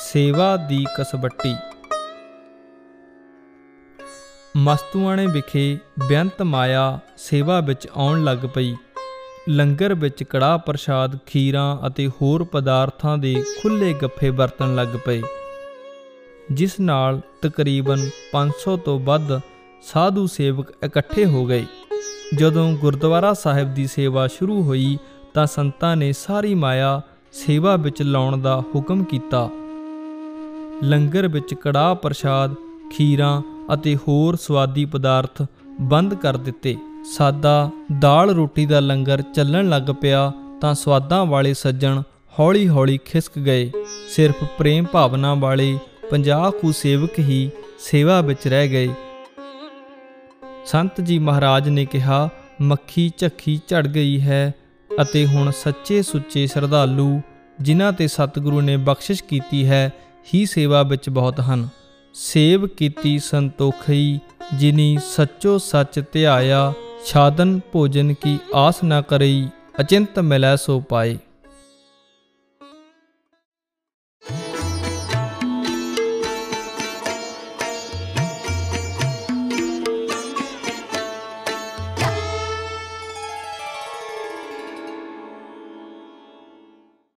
ਸੇਵਾ ਦੀ ਕਸਬੱਟੀ। ਮਸਤੂਆਣੇ ਵਿਖੇ ਬੇਅੰਤ ਮਾਇਆ ਸੇਵਾ ਵਿੱਚ ਆਉਣ ਲੱਗ ਪਈ। ਲੰਗਰ ਵਿੱਚ ਕੜਾਹ ਪ੍ਰਸ਼ਾਦ, ਖੀਰਾਂ ਅਤੇ ਹੋਰ ਪਦਾਰਥਾਂ ਦੇ ਖੁੱਲੇ ਗੱਫੇ ਵਰਤਣ ਲੱਗ ਪਏ। ਜਿਸ ਨਾਲ ਤਕਰੀਬਨ 500 ਤੋਂ ਵੱਧ ਸਾਧੂ ਸੇਵਕ ਇਕੱਠੇ ਹੋ ਗਏ। ਜਦੋਂ ਗੁਰਦੁਆਰਾ ਸਾਹਿਬ ਦੀ ਸੇਵਾ ਸ਼ੁਰੂ ਹੋਈ ਤਾਂ ਸੰਤਾਂ ਨੇ ਸਾਰੀ ਮਾਇਆ ਸੇਵਾ ਵਿੱਚ ਲਾਉਣ ਦਾ ਹੁਕਮ ਕੀਤਾ। ਲੰਗਰ ਵਿੱਚ ਕੜਾਹ ਪ੍ਰਸ਼ਾਦ, ਖੀਰਾਂ ਅਤੇ ਹੋਰ ਸਵਾਦੀ ਪਦਾਰਥ ਬੰਦ ਕਰ ਦਿੱਤੇ। ਸਾਦਾ ਦਾਲ ਰੋਟੀ ਦਾ ਲੰਗਰ ਚੱਲਣ ਲੱਗ ਪਿਆ ਤਾਂ ਸਵਾਦਾਂ ਵਾਲੇ ਸੱਜਣ ਹੌਲੀ-ਹੌਲੀ ਖਿਸਕ ਗਏ। ਸਿਰਫ ਪ੍ਰੇਮ ਭਾਵਨਾ ਵਾਲੇ 50 ਕੁ ਸੇਵਕ ਹੀ ਸੇਵਾ ਵਿੱਚ ਰਹਿ ਗਏ। ਸੰਤ ਜੀ ਮਹਾਰਾਜ ਨੇ ਕਿਹਾ, ਮੱਖੀ ਝੱਖੀ ਝੜ ਗਈ ਹੈ ਅਤੇ ਹੁਣ ਸੱਚੇ ਸੁੱਚੇ ਸ਼ਰਧਾਲੂ, ਜਿਨ੍ਹਾਂ ਤੇ ਸਤਿਗੁਰੂ ਨੇ ਬਖਸ਼ਿਸ਼ ਕੀਤੀ ਹੈ, ਹੀ ਸੇਵਾ ਵਿੱਚ ਬਹੁਤ ਹਨ। ਸੇਵ ਕੀਤੀ ਸੰਤੋਖਈ, ਜਿਨੀ ਸੱਚੋ ਸੱਚ ਧਿਆਇਆ ਛਾਦਨ ਭੋਜਨ ਕੀ ਆਸ ਨਾ ਕਰਈ, ਅਚਿੰਤ ਮਿਲੈ ਸੋ ਪਾਏ।